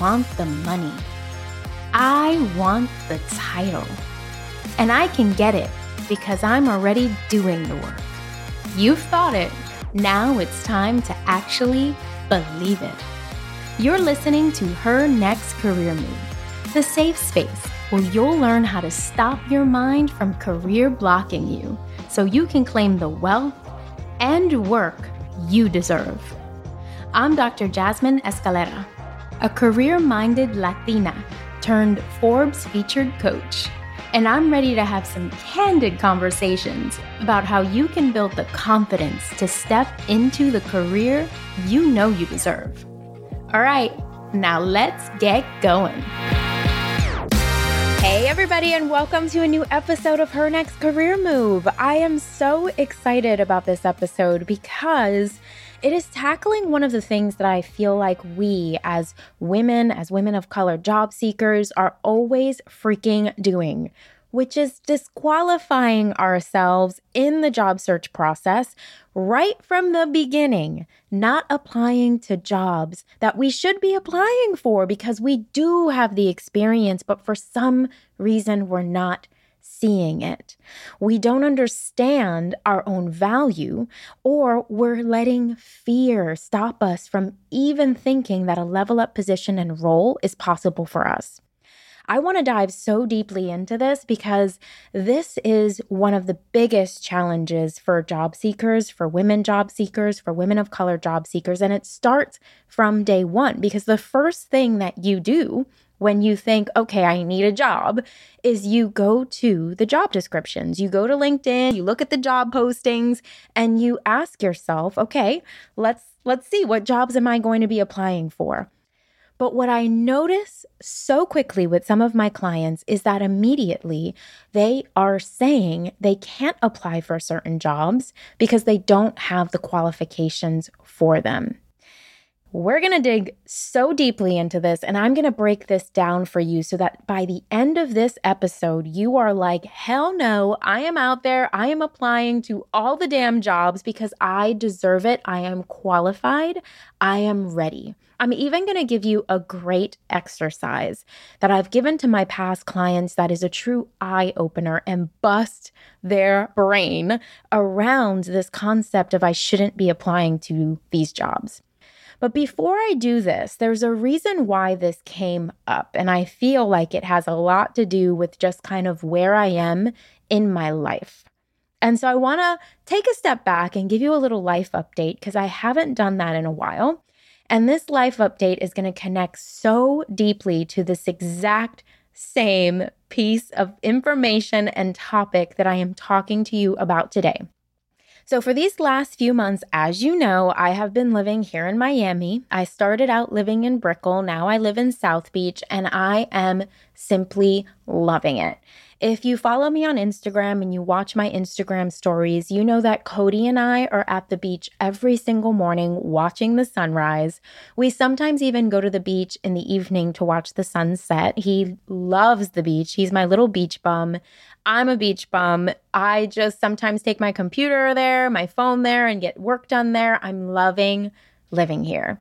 want the money. I want the title. And I can get it because I'm already doing the work. You've thought it. Now it's time to actually believe it. You're listening to Her Next Career Move, the safe space where you'll learn how to stop your mind from career blocking you so you can claim the wealth and work you deserve. I'm Dr. Jasmine Escalera, a career minded Latina turned Forbes featured coach. And I'm ready to have some candid conversations about how you can build the confidence to step into the career you know you deserve. All right, now let's get going. Hey, everybody, and welcome to a new episode of Her Next Career Move. I am so excited about this episode because it is tackling one of the things that I feel like we, as women, as women of color job seekers, are always freaking doing, which is disqualifying ourselves in the job search process right from the beginning, not applying to jobs that we should be applying for because we do have the experience, but for some reason we're not seeing it. We don't understand our own value, or we're letting fear stop us from even thinking that a level up position and role is possible for us. I want to dive so deeply into this because this is one of the biggest challenges for job seekers, for women job seekers, for women of color job seekers. And it starts from day one because the first thing that you do when you think, okay, I need a job, is you go to the job descriptions. You go to LinkedIn, you look at the job postings, and you ask yourself, okay, let's let's see what jobs am I going to be applying for? But what I notice so quickly with some of my clients is that immediately they are saying they can't apply for certain jobs because they don't have the qualifications for them. We're going to dig so deeply into this, and I'm going to break this down for you so that by the end of this episode, you are like, hell no, I am out there. I am applying to all the damn jobs because I deserve it. I am qualified. I am ready. I'm even going to give you a great exercise that I've given to my past clients that is a true eye opener and bust their brain around this concept of I shouldn't be applying to these jobs. But before I do this, there's a reason why this came up. And I feel like it has a lot to do with just kind of where I am in my life. And so I want to take a step back and give you a little life update because I haven't done that in a while. And this life update is going to connect so deeply to this exact same piece of information and topic that I am talking to you about today. So, for these last few months, as you know, I have been living here in Miami. I started out living in Brickell. Now I live in South Beach, and I am simply loving it. If you follow me on Instagram and you watch my Instagram stories, you know that Cody and I are at the beach every single morning watching the sunrise. We sometimes even go to the beach in the evening to watch the sunset. He loves the beach. He's my little beach bum. I'm a beach bum. I just sometimes take my computer there, my phone there, and get work done there. I'm loving living here.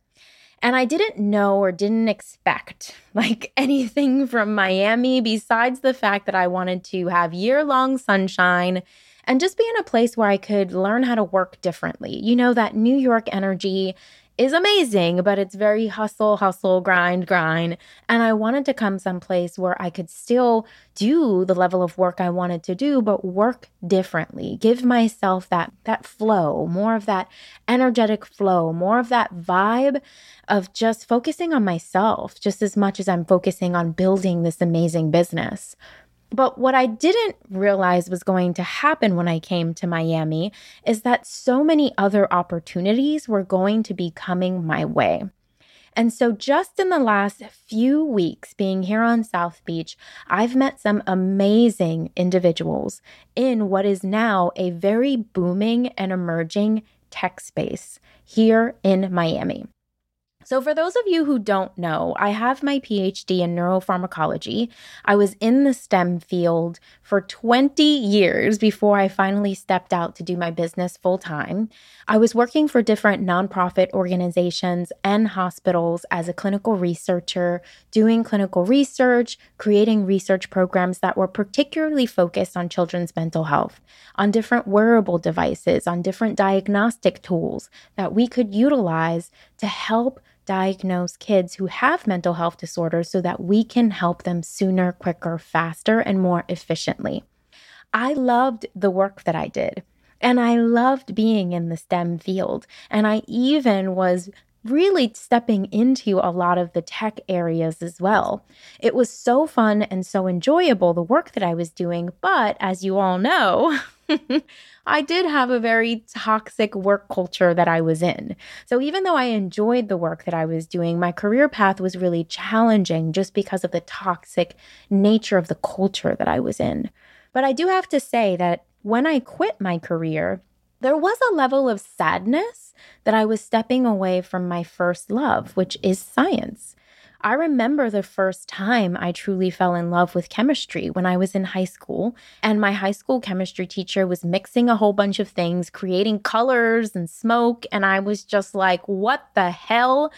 And I didn't know or didn't expect like anything from Miami besides the fact that I wanted to have year long sunshine and just be in a place where I could learn how to work differently. You know, that New York energy is amazing, but it's very hustle, hustle, grind, grind. And I wanted to come someplace where I could still do the level of work I wanted to do, but work differently. Give myself that that flow, more of that energetic flow, more of that vibe of just focusing on myself just as much as I'm focusing on building this amazing business. But what I didn't realize was going to happen when I came to Miami is that so many other opportunities were going to be coming my way. And so, just in the last few weeks being here on South Beach, I've met some amazing individuals in what is now a very booming and emerging tech space here in Miami. So, for those of you who don't know, I have my PhD in neuropharmacology. I was in the STEM field for 20 years before I finally stepped out to do my business full time. I was working for different nonprofit organizations and hospitals as a clinical researcher, doing clinical research, creating research programs that were particularly focused on children's mental health, on different wearable devices, on different diagnostic tools that we could utilize to help diagnose kids who have mental health disorders so that we can help them sooner, quicker, faster, and more efficiently. I loved the work that I did. And I loved being in the STEM field. And I even was really stepping into a lot of the tech areas as well. It was so fun and so enjoyable, the work that I was doing. But as you all know, I did have a very toxic work culture that I was in. So even though I enjoyed the work that I was doing, my career path was really challenging just because of the toxic nature of the culture that I was in. But I do have to say that when I quit my career, there was a level of sadness that I was stepping away from my first love, which is science. I remember the first time I truly fell in love with chemistry when I was in high school. And my high school chemistry teacher was mixing a whole bunch of things, creating colors and smoke. And I was just like, what the hell?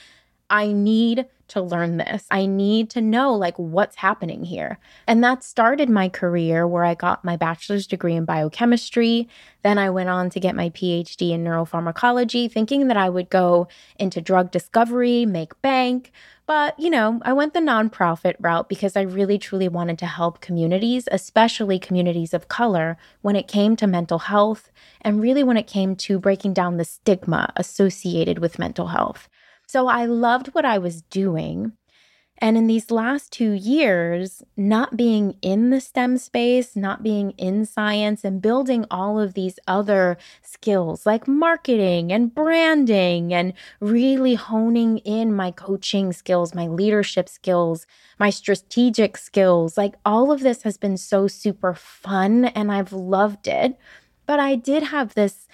I need to learn this. I need to know like what's happening here. And that started my career where I got my bachelor's degree in biochemistry. Then I went on to get my PhD in neuropharmacology, thinking that I would go into drug discovery, make bank. But, you know, I went the nonprofit route because I really truly wanted to help communities, especially communities of color, when it came to mental health and really when it came to breaking down the stigma associated with mental health. So I loved what I was doing. And in these last two years, not being in the STEM space, not being in science, and building all of these other skills like marketing and branding, and really honing in my coaching skills, my leadership skills, my strategic skills, like all of this has been so super fun and I've loved it. But I did have this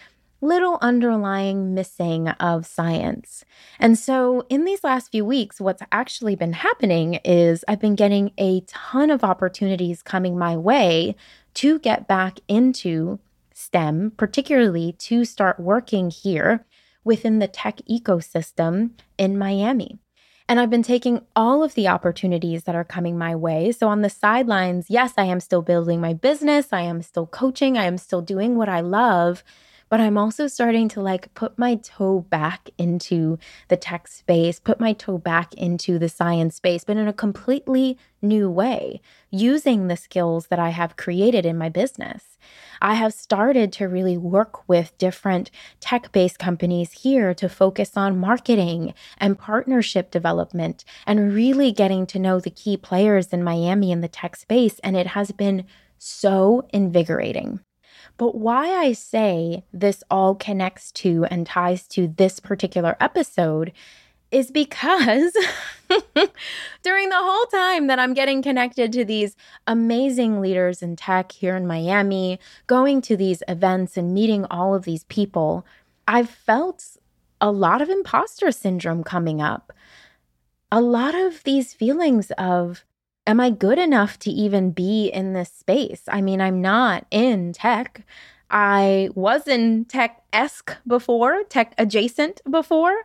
little underlying missing of science. And so, in these last few weeks, what's actually been happening is I've been getting a ton of opportunities coming my way to get back into STEM, particularly to start working here within the tech ecosystem in Miami. And I've been taking all of the opportunities that are coming my way. So, on the sidelines, yes, I am still building my business. I am still coaching. I am still doing what I love but I'm also starting to like put my toe back into the tech space, put my toe back into the science space, but in a completely new way, using the skills that I have created in my business. I have started to really work with different tech based companies here to focus on marketing and partnership development and really getting to know the key players in Miami in the tech space. And it has been so invigorating. But why I say this all connects to and ties to this particular episode is because during the whole time that I'm getting connected to these amazing leaders in tech here in Miami, going to these events and meeting all of these people, I've felt a lot of imposter syndrome coming up. A lot of these feelings of, am I good enough to even be in this space? I mean, I'm not in tech. I was in tech esque before, tech adjacent before,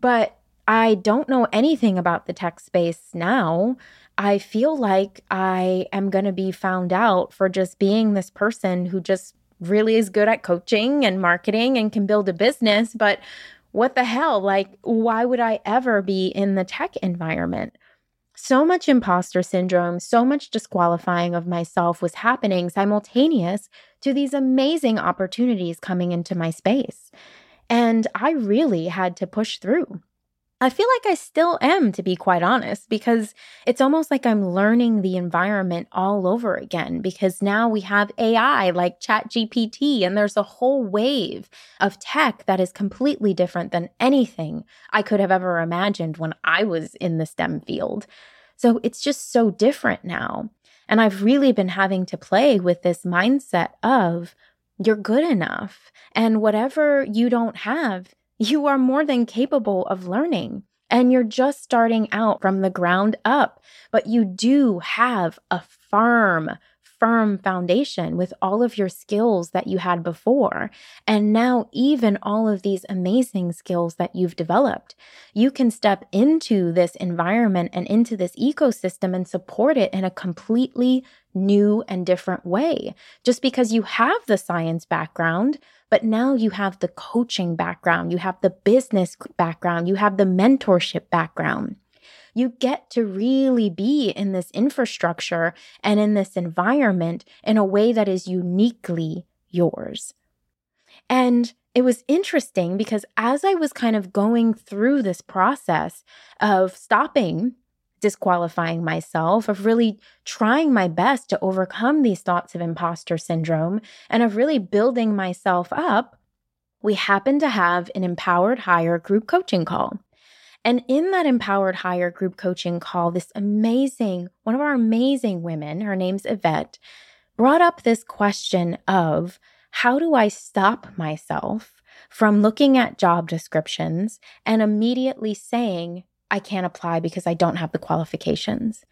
but I don't know anything about the tech space now. I feel like I am going to be found out for just being this person who just really is good at coaching and marketing and can build a business. But what the hell? Like, why would I ever be in the tech environment? So much imposter syndrome, so much disqualifying of myself was happening simultaneous to these amazing opportunities coming into my space. And I really had to push through. I feel like I still am, to be quite honest, because it's almost like I'm learning the environment all over again. Because now we have AI like ChatGPT, and there's a whole wave of tech that is completely different than anything I could have ever imagined when I was in the STEM field. So it's just so different now. And I've really been having to play with this mindset of you're good enough, and whatever you don't have, you are more than capable of learning. and you're just starting out from the ground up, but you do have a firm firm foundation with all of your skills that you had before. And now, even all of these amazing skills that you've developed, you can step into this environment and into this ecosystem and support it in a completely new and different way. Just because you have the science background, but now you have the coaching background, you have the business background, you have the mentorship background you get to really be in this infrastructure and in this environment in a way that is uniquely yours. And it was interesting because as I was kind of going through this process of stopping disqualifying myself, of really trying my best to overcome these thoughts of imposter syndrome, and of really building myself up, we happened to have an empowered hire group coaching call. And in that empowered hire group coaching call, this amazing, one of our amazing women, her name's Yvette, brought up this question of how do I stop myself from looking at job descriptions and immediately saying, I can't apply because I don't have the qualifications.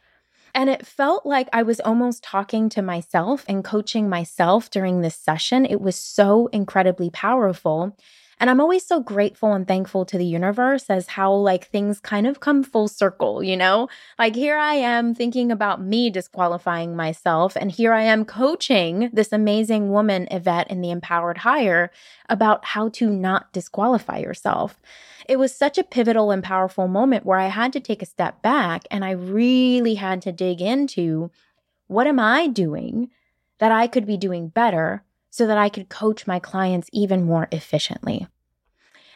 And it felt like I was almost talking to myself and coaching myself during this session. It was so incredibly powerful. And I'm always so grateful and thankful to the universe as how like things kind of come full circle, you know? Like here I am thinking about me disqualifying myself, and here I am coaching this amazing woman, Yvette, in the Empowered Hire about how to not disqualify yourself. It was such a pivotal and powerful moment where I had to take a step back and I really had to dig into what am I doing that I could be doing better so that I could coach my clients even more efficiently.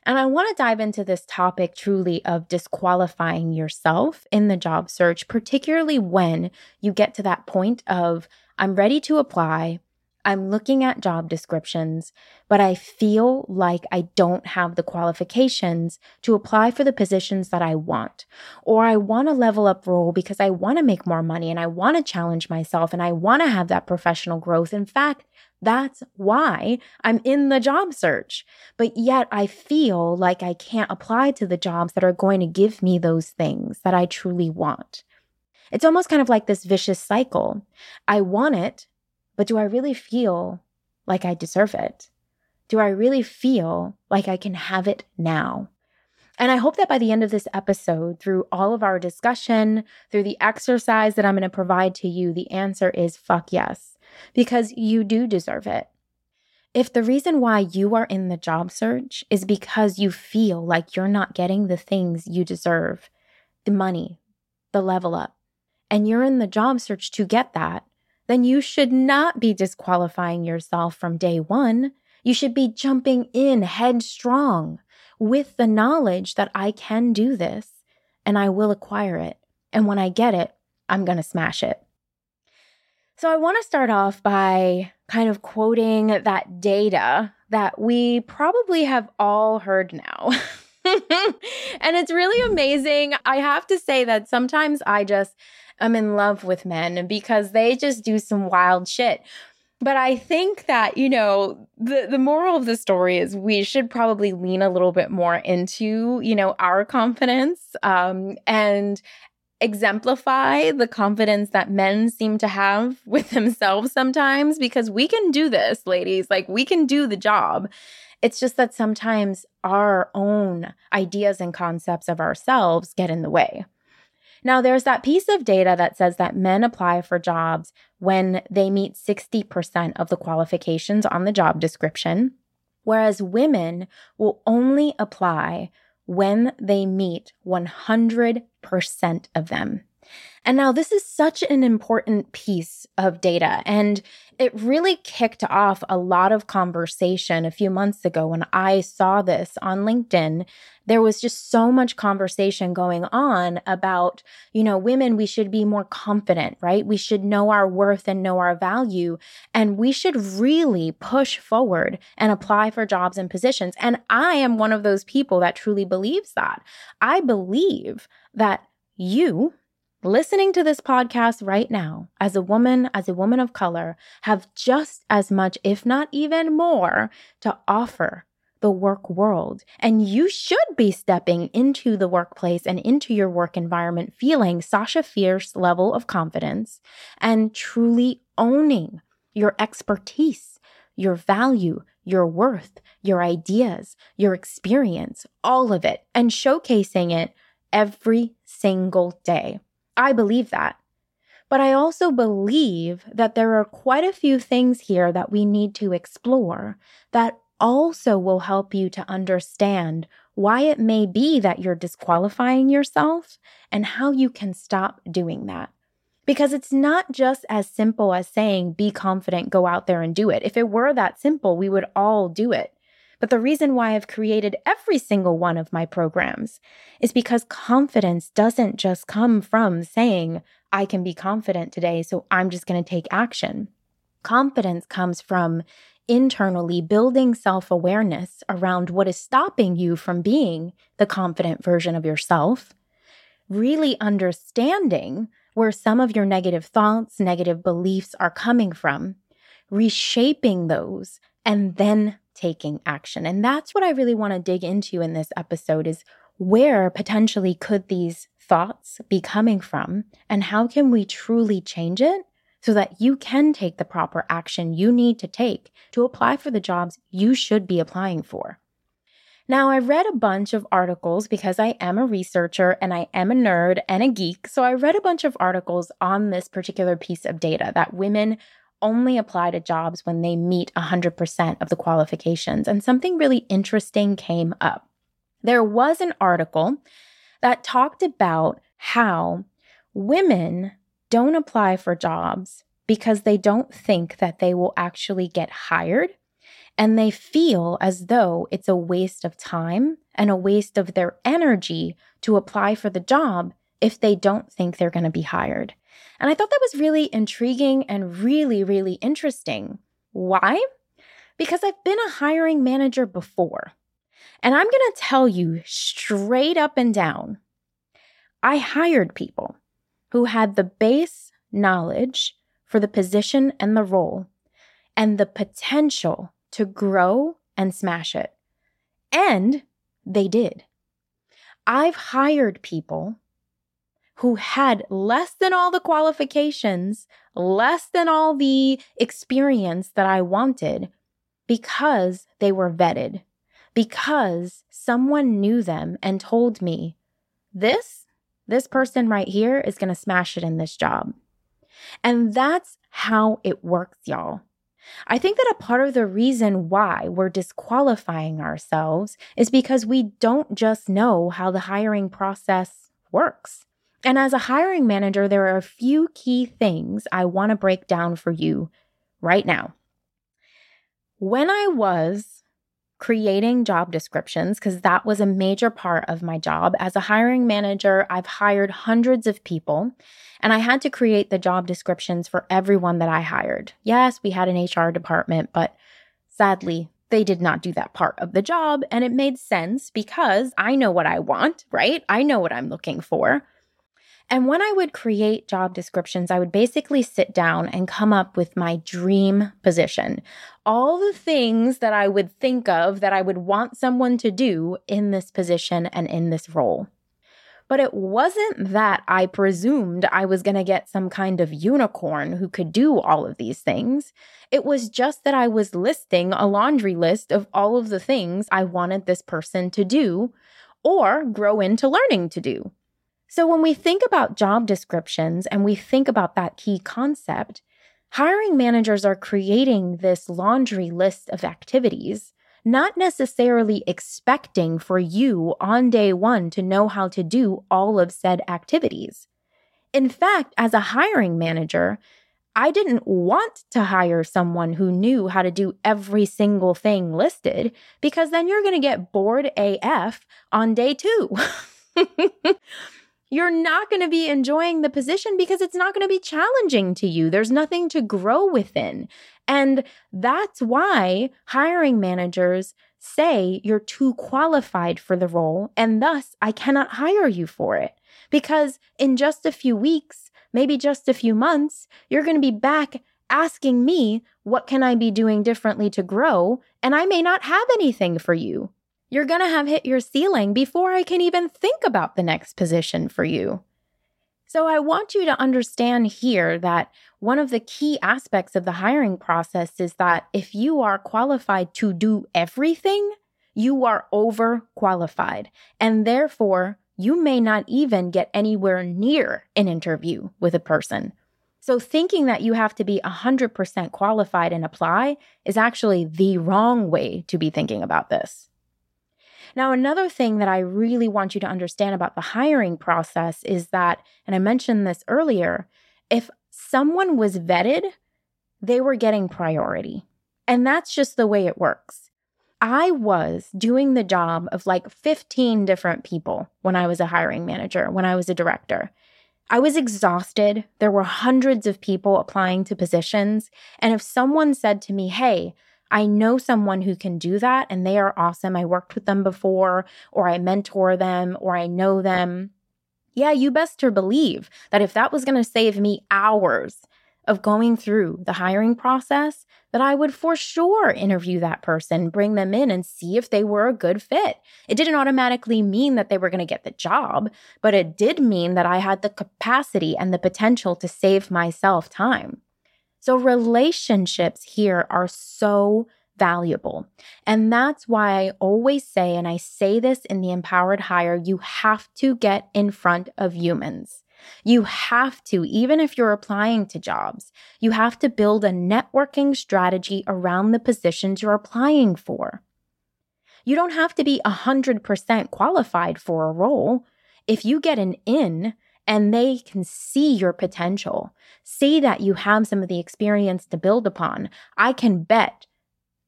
And I want to dive into this topic truly of disqualifying yourself in the job search, particularly when you get to that point of, I'm ready to apply. I'm looking at job descriptions, but I feel like I don't have the qualifications to apply for the positions that I want. Or I want a level up role because I want to make more money and I want to challenge myself and I want to have that professional growth. In fact, that's why I'm in the job search. But yet I feel like I can't apply to the jobs that are going to give me those things that I truly want. It's almost kind of like this vicious cycle. I want it, but do I really feel like I deserve it? Do I really feel like I can have it now? And I hope that by the end of this episode, through all of our discussion, through the exercise that I'm going to provide to you, the answer is fuck yes because you do deserve it. If the reason why you are in the job search is because you feel like you're not getting the things you deserve, the money, the level up, and you're in the job search to get that, then you should not be disqualifying yourself from day one. You should be jumping in headstrong with the knowledge that I can do this and I will acquire it. And when I get it, I'm going to smash it. So I want to start off by kind of quoting that data that we probably have all heard now. and it's really amazing. I have to say that sometimes I just am in love with men because they just do some wild shit. But I think that, you know, the, the moral of the story is we should probably lean a little bit more into, you know, our confidence um, and exemplify the confidence that men seem to have with themselves sometimes because we can do this, ladies. Like, we can do the job. It's just that sometimes our own ideas and concepts of ourselves get in the way. Now, there's that piece of data that says that men apply for jobs when they meet 60% of the qualifications on the job description, whereas women will only apply when they meet 100% of them. And now, this is such an important piece of data. And it really kicked off a lot of conversation a few months ago when I saw this on LinkedIn. There was just so much conversation going on about, you know, women, we should be more confident, right? We should know our worth and know our value. And we should really push forward and apply for jobs and positions. And I am one of those people that truly believes that. I believe that you, listening to this podcast right now, as a woman, as a woman of color, have just as much, if not even more, to offer the work world. And you should be stepping into the workplace and into your work environment feeling Sasha Fierce level of confidence and truly owning your expertise, your value, your worth, your ideas, your experience, all of it, and showcasing it every single day. I believe that. But I also believe that there are quite a few things here that we need to explore that also will help you to understand why it may be that you're disqualifying yourself and how you can stop doing that. Because it's not just as simple as saying, be confident, go out there and do it. If it were that simple, we would all do it. But the reason why I've created every single one of my programs is because confidence doesn't just come from saying, I can be confident today, so I'm just going to take action. Confidence comes from internally building self awareness around what is stopping you from being the confident version of yourself, really understanding where some of your negative thoughts, negative beliefs are coming from, reshaping those, and then taking action. And that's what I really want to dig into in this episode is where potentially could these thoughts be coming from and how can we truly change it so that you can take the proper action you need to take to apply for the jobs you should be applying for. Now, I read a bunch of articles because I am a researcher and I am a nerd and a geek. So I read a bunch of articles on this particular piece of data that women only apply to jobs when they meet 100% of the qualifications. And something really interesting came up. There was an article that talked about how women don't apply for jobs because they don't think that they will actually get hired and they feel as though it's a waste of time and a waste of their energy to apply for the job if they don't think they're going to be hired. And I thought that was really intriguing and really, really interesting. Why? Because I've been a hiring manager before. And I'm going to tell you straight up and down I hired people who had the base knowledge for the position and the role and the potential to grow and smash it. And they did. I've hired people who had less than all the qualifications, less than all the experience that I wanted because they were vetted, because someone knew them and told me, this, this person right here is going to smash it in this job. And that's how it works, y'all. I think that a part of the reason why we're disqualifying ourselves is because we don't just know how the hiring process works. And as a hiring manager, there are a few key things I want to break down for you right now. When I was creating job descriptions, because that was a major part of my job as a hiring manager, I've hired hundreds of people and I had to create the job descriptions for everyone that I hired. Yes, we had an HR department, but sadly, they did not do that part of the job. And it made sense because I know what I want, right? I know what I'm looking for. And when I would create job descriptions, I would basically sit down and come up with my dream position. All the things that I would think of that I would want someone to do in this position and in this role. But it wasn't that I presumed I was going to get some kind of unicorn who could do all of these things. It was just that I was listing a laundry list of all of the things I wanted this person to do or grow into learning to do. So when we think about job descriptions and we think about that key concept, hiring managers are creating this laundry list of activities not necessarily expecting for you on day one to know how to do all of said activities. In fact, as a hiring manager, I didn't want to hire someone who knew how to do every single thing listed because then you're going to get bored AF on day two. you're not going to be enjoying the position because it's not going to be challenging to you. There's nothing to grow within. And that's why hiring managers say you're too qualified for the role, and thus I cannot hire you for it. Because in just a few weeks, maybe just a few months, you're going to be back asking me, what can I be doing differently to grow? And I may not have anything for you. You're going to have hit your ceiling before I can even think about the next position for you. So I want you to understand here that one of the key aspects of the hiring process is that if you are qualified to do everything, you are overqualified. And therefore, you may not even get anywhere near an interview with a person. So, thinking that you have to be 100% qualified and apply is actually the wrong way to be thinking about this. Now, another thing that I really want you to understand about the hiring process is that, and I mentioned this earlier, if someone was vetted, they were getting priority. And that's just the way it works. I was doing the job of like 15 different people when I was a hiring manager, when I was a director. I was exhausted. There were hundreds of people applying to positions. And if someone said to me, Hey, I know someone who can do that and they are awesome. I worked with them before, or I mentor them, or I know them. Yeah, you best believe that if that was going to save me hours of going through the hiring process, that I would for sure interview that person, bring them in, and see if they were a good fit. It didn't automatically mean that they were going to get the job, but it did mean that I had the capacity and the potential to save myself time. So, relationships here are so valuable. And that's why I always say, and I say this in the empowered hire, you have to get in front of humans. You have to, even if you're applying to jobs, you have to build a networking strategy around the positions you're applying for. You don't have to be 100% qualified for a role. If you get an in and they can see your potential, see that you have some of the experience to build upon, I can bet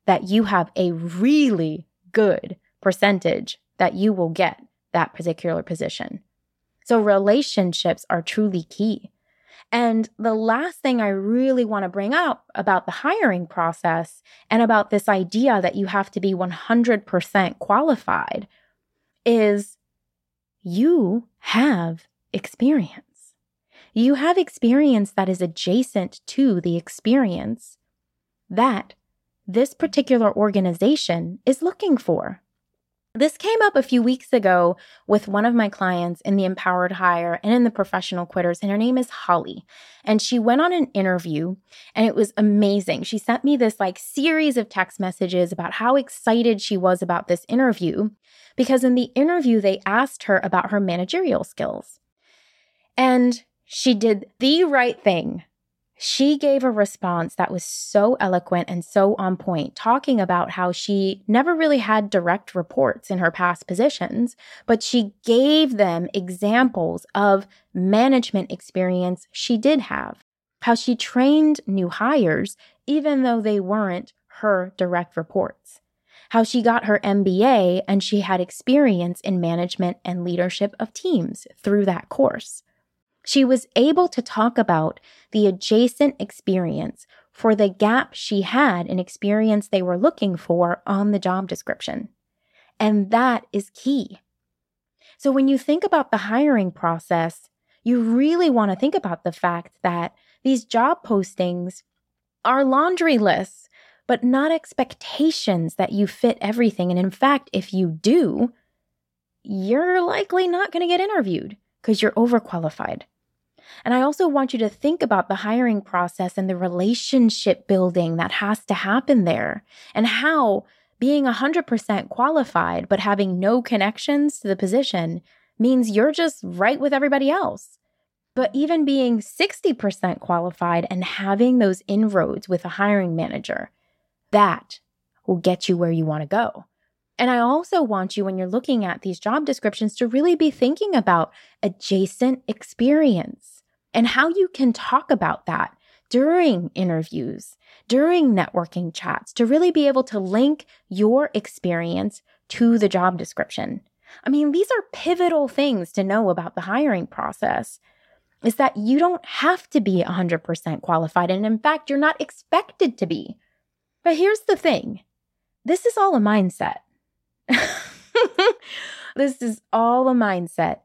that you have a really good percentage that you will get that particular position. So relationships are truly key. And the last thing I really want to bring up about the hiring process and about this idea that you have to be 100% qualified is you have experience. You have experience that is adjacent to the experience that this particular organization is looking for. This came up a few weeks ago with one of my clients in the Empowered Hire and in the Professional Quitters, and her name is Holly. And she went on an interview, and it was amazing. She sent me this like series of text messages about how excited she was about this interview because in the interview, they asked her about her managerial skills. And she did the right thing she gave a response that was so eloquent and so on point, talking about how she never really had direct reports in her past positions, but she gave them examples of management experience she did have, how she trained new hires, even though they weren't her direct reports, how she got her MBA and she had experience in management and leadership of teams through that course. She was able to talk about the adjacent experience for the gap she had in experience they were looking for on the job description. And that is key. So when you think about the hiring process, you really want to think about the fact that these job postings are laundry lists, but not expectations that you fit everything. And in fact, if you do, you're likely not going to get interviewed because you're overqualified. And I also want you to think about the hiring process and the relationship building that has to happen there and how being 100% qualified but having no connections to the position means you're just right with everybody else. But even being 60% qualified and having those inroads with a hiring manager, that will get you where you want to go. And I also want you, when you're looking at these job descriptions, to really be thinking about adjacent experience and how you can talk about that during interviews, during networking chats to really be able to link your experience to the job description. I mean, these are pivotal things to know about the hiring process. Is that you don't have to be 100% qualified. And in fact, you're not expected to be. But here's the thing this is all a mindset. this is all a mindset.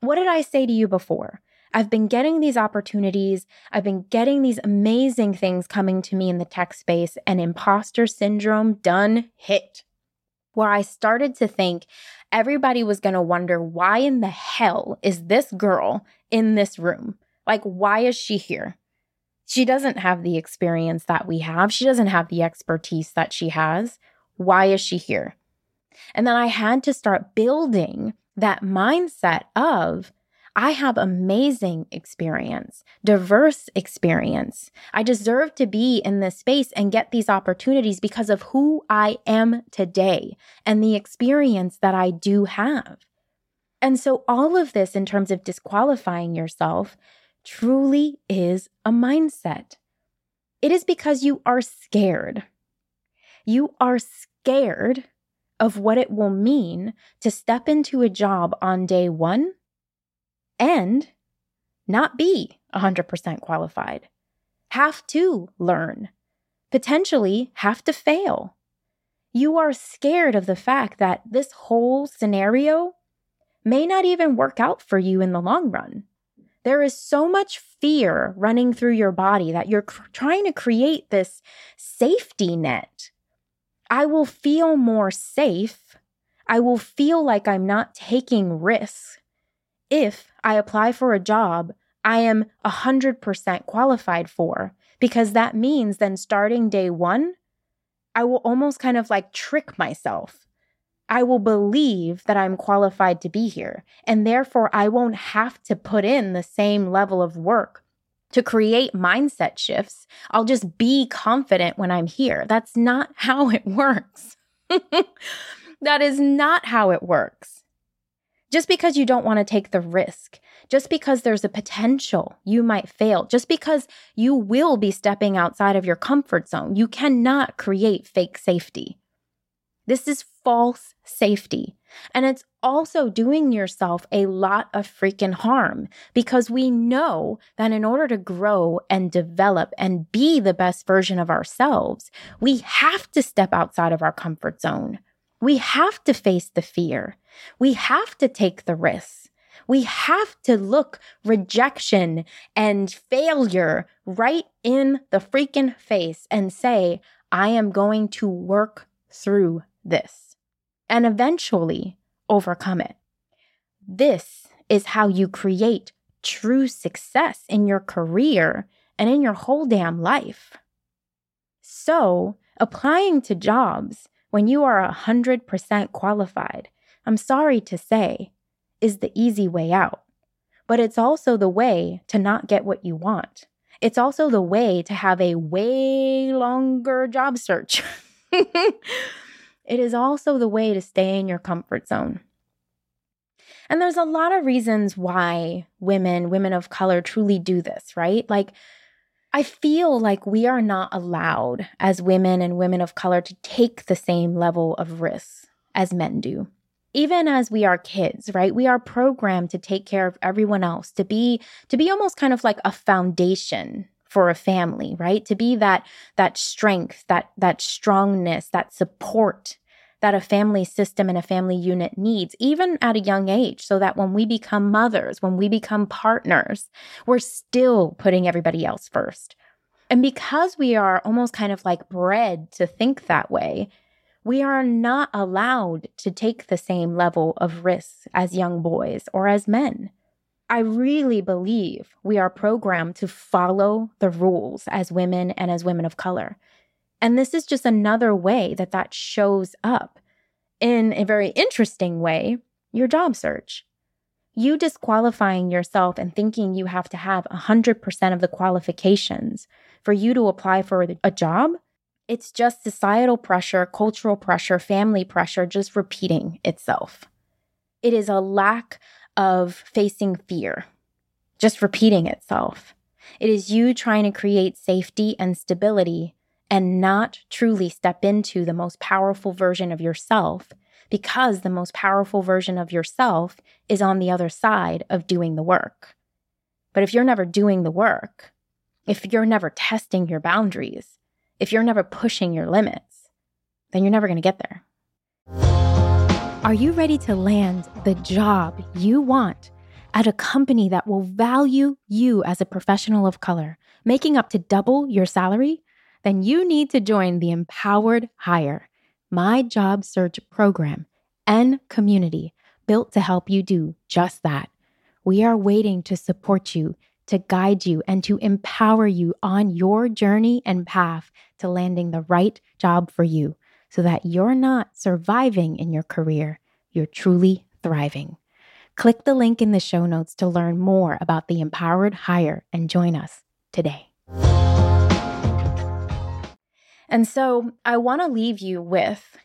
What did I say to you before? I've been getting these opportunities. I've been getting these amazing things coming to me in the tech space, and imposter syndrome done hit. Where I started to think everybody was going to wonder why in the hell is this girl in this room? Like, why is she here? She doesn't have the experience that we have. She doesn't have the expertise that she has. Why is she here? And then I had to start building that mindset of, I have amazing experience, diverse experience. I deserve to be in this space and get these opportunities because of who I am today and the experience that I do have. And so, all of this in terms of disqualifying yourself truly is a mindset. It is because you are scared. You are scared of what it will mean to step into a job on day one and not be 100% qualified, have to learn, potentially have to fail. You are scared of the fact that this whole scenario may not even work out for you in the long run. There is so much fear running through your body that you're cr- trying to create this safety net. I will feel more safe. I will feel like I'm not taking risks if I apply for a job I am 100% qualified for, because that means then starting day one, I will almost kind of like trick myself I will believe that I'm qualified to be here. And therefore, I won't have to put in the same level of work to create mindset shifts. I'll just be confident when I'm here. That's not how it works. that is not how it works. Just because you don't want to take the risk, just because there's a potential you might fail, just because you will be stepping outside of your comfort zone, you cannot create fake safety. This is false safety. And it's also doing yourself a lot of freaking harm because we know that in order to grow and develop and be the best version of ourselves, we have to step outside of our comfort zone. We have to face the fear. We have to take the risks. We have to look rejection and failure right in the freaking face and say, I am going to work through this and eventually overcome it. This is how you create true success in your career and in your whole damn life. So, applying to jobs when you are 100% qualified, I'm sorry to say, is the easy way out. But it's also the way to not get what you want. It's also the way to have a way longer job search. It is also the way to stay in your comfort zone. And there's a lot of reasons why women, women of color, truly do this, right? Like, I feel like we are not allowed as women and women of color to take the same level of risks as men do. Even as we are kids, right? We are programmed to take care of everyone else, to be to be almost kind of like a foundation for a family, right? To be that that strength, that that strongness, that support that a family system and a family unit needs, even at a young age, so that when we become mothers, when we become partners, we're still putting everybody else first. And because we are almost kind of like bred to think that way, we are not allowed to take the same level of risks as young boys or as men. I really believe we are programmed to follow the rules as women and as women of color. And this is just another way that that shows up in a very interesting way your job search. You disqualifying yourself and thinking you have to have 100% of the qualifications for you to apply for a job, it's just societal pressure, cultural pressure, family pressure just repeating itself. It is a lack of facing fear, just repeating itself. It is you trying to create safety and stability and not truly step into the most powerful version of yourself because the most powerful version of yourself is on the other side of doing the work. But if you're never doing the work, if you're never testing your boundaries, if you're never pushing your limits, then you're never going to get there. Are you ready to land the job you want at a company that will value you as a professional of color, making up to double your salary, then you need to join the Empowered Hire, my job search program and community built to help you do just that. We are waiting to support you, to guide you, and to empower you on your journey and path to landing the right job for you so that you're not surviving in your career, you're truly thriving. Click the link in the show notes to learn more about the Empowered Hire and join us today. And so I want to leave you with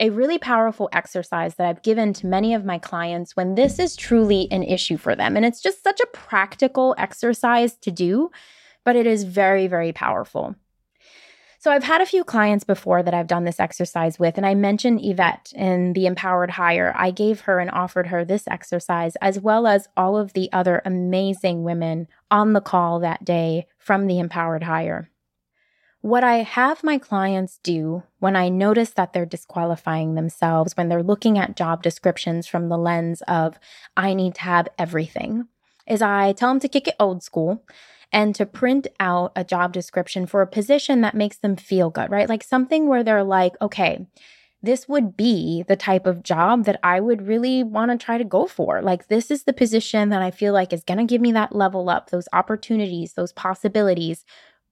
a really powerful exercise that I've given to many of my clients when this is truly an issue for them. And it's just such a practical exercise to do, but it is very, very powerful. So I've had a few clients before that I've done this exercise with, and I mentioned Yvette in the Empowered Hire. I gave her and offered her this exercise, as well as all of the other amazing women on the call that day from the Empowered Hire. What I have my clients do when I notice that they're disqualifying themselves, when they're looking at job descriptions from the lens of, I need to have everything, is I tell them to kick it old school and to print out a job description for a position that makes them feel good, right? Like something where they're like, okay, this would be the type of job that I would really want to try to go for. Like, this is the position that I feel like is going to give me that level up, those opportunities, those possibilities.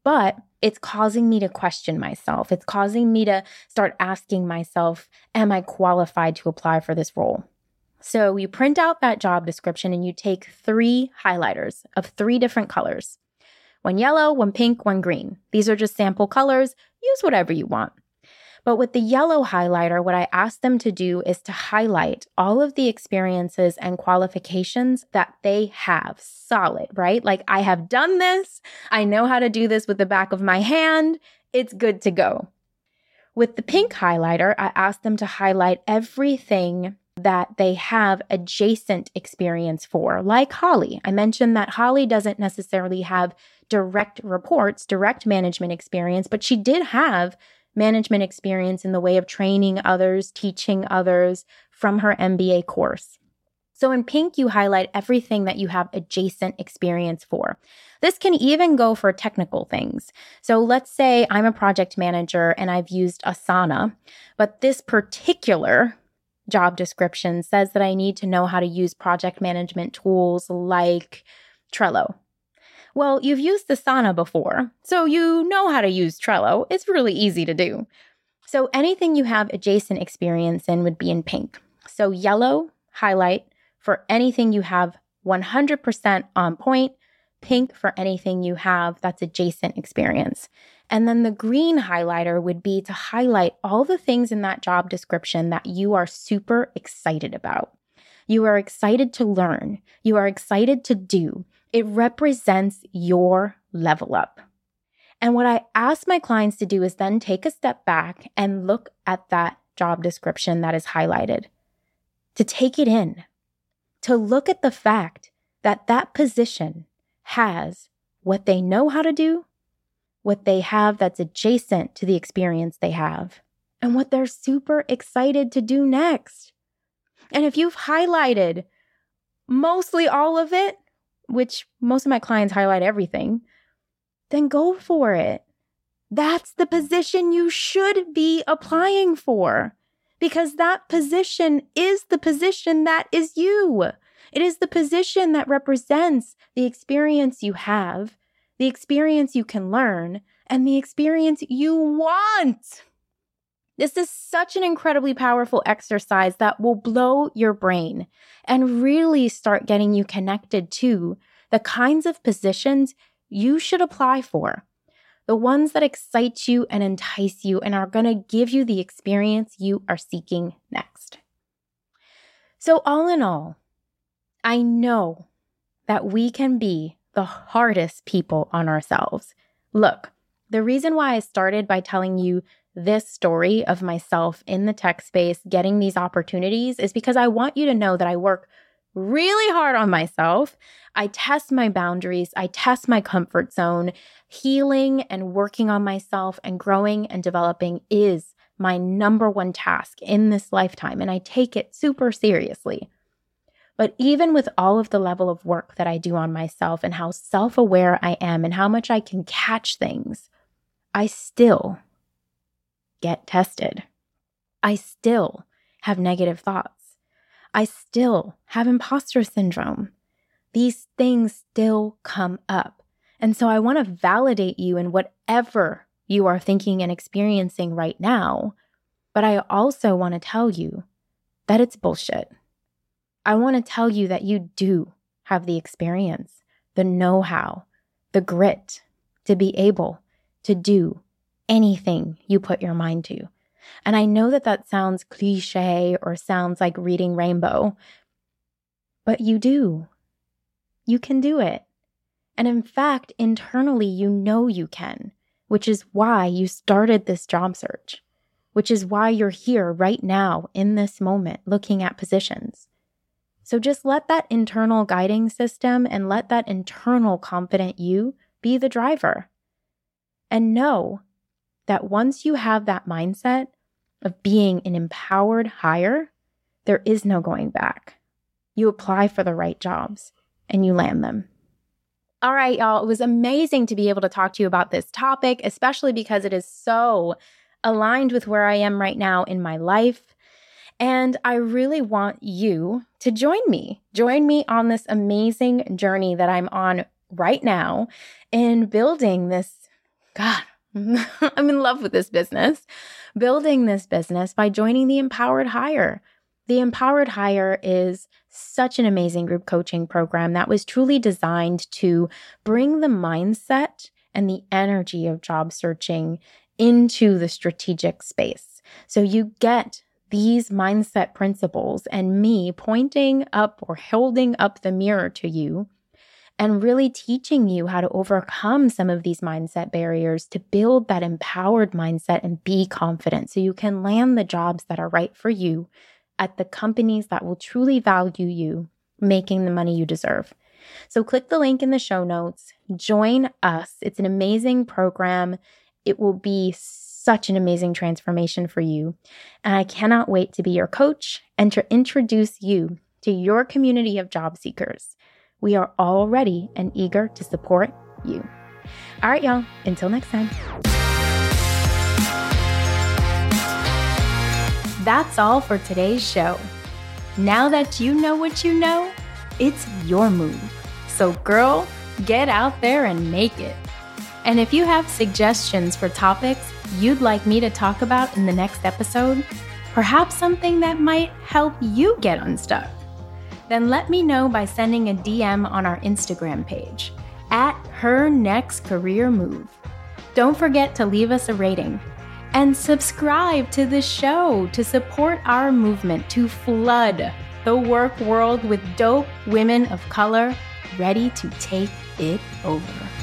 But it's causing me to question myself. It's causing me to start asking myself, Am I qualified to apply for this role? So you print out that job description and you take three highlighters of three different colors one yellow, one pink, one green. These are just sample colors. Use whatever you want. But with the yellow highlighter, what I ask them to do is to highlight all of the experiences and qualifications that they have solid, right? Like, I have done this. I know how to do this with the back of my hand. It's good to go. With the pink highlighter, I ask them to highlight everything that they have adjacent experience for, like Holly. I mentioned that Holly doesn't necessarily have direct reports, direct management experience, but she did have management experience in the way of training others, teaching others from her MBA course. So in pink, you highlight everything that you have adjacent experience for. This can even go for technical things. So let's say I'm a project manager and I've used Asana, but this particular job description says that I need to know how to use project management tools like Trello well, you've used Asana before, so you know how to use Trello. It's really easy to do. So anything you have adjacent experience in would be in pink. So yellow, highlight for anything you have 100% on point, pink for anything you have that's adjacent experience. And then the green highlighter would be to highlight all the things in that job description that you are super excited about. You are excited to learn. You are excited to do. It represents your level up. And what I ask my clients to do is then take a step back and look at that job description that is highlighted, to take it in, to look at the fact that that position has what they know how to do, what they have that's adjacent to the experience they have, and what they're super excited to do next. And if you've highlighted mostly all of it, which most of my clients highlight everything, then go for it. That's the position you should be applying for because that position is the position that is you. It is the position that represents the experience you have, the experience you can learn, and the experience you want. This is such an incredibly powerful exercise that will blow your brain and really start getting you connected to the kinds of positions you should apply for. The ones that excite you and entice you and are going to give you the experience you are seeking next. So, all in all, I know that we can be the hardest people on ourselves. Look, the reason why I started by telling you this story of myself in the tech space getting these opportunities is because I want you to know that I work really hard on myself. I test my boundaries, I test my comfort zone. Healing and working on myself and growing and developing is my number one task in this lifetime, and I take it super seriously. But even with all of the level of work that I do on myself and how self aware I am and how much I can catch things, I still get tested. I still have negative thoughts. I still have imposter syndrome. These things still come up. And so I want to validate you in whatever you are thinking and experiencing right now. But I also want to tell you that it's bullshit. I want to tell you that you do have the experience, the know how, the grit to be able to do anything you put your mind to. And I know that that sounds cliche or sounds like reading Rainbow, but you do. You can do it. And in fact, internally, you know you can, which is why you started this job search, which is why you're here right now in this moment looking at positions. So just let that internal guiding system and let that internal confident you be the driver. And know that once you have that mindset of being an empowered hire, there is no going back. You apply for the right jobs and you land them. All right, y'all, it was amazing to be able to talk to you about this topic, especially because it is so aligned with where I am right now in my life. And I really want you to join me. Join me on this amazing journey that I'm on right now in building this. God, I'm in love with this business. Building this business by joining the Empowered Hire. The Empowered Hire is such an amazing group coaching program that was truly designed to bring the mindset and the energy of job searching into the strategic space. So you get these mindset principles and me pointing up or holding up the mirror to you and really teaching you how to overcome some of these mindset barriers to build that empowered mindset and be confident so you can land the jobs that are right for you at the companies that will truly value you, making the money you deserve. So click the link in the show notes, join us. It's an amazing program. It will be such an amazing transformation for you. And I cannot wait to be your coach and to introduce you to your community of job seekers. We are all ready and eager to support you. All right, y'all, until next time. That's all for today's show. Now that you know what you know, it's your move. So, girl, get out there and make it. And if you have suggestions for topics you'd like me to talk about in the next episode, perhaps something that might help you get unstuck, then let me know by sending a DM on our Instagram page at her next career move. Don't forget to leave us a rating and subscribe to the show to support our movement to flood the work world with dope women of color ready to take it over.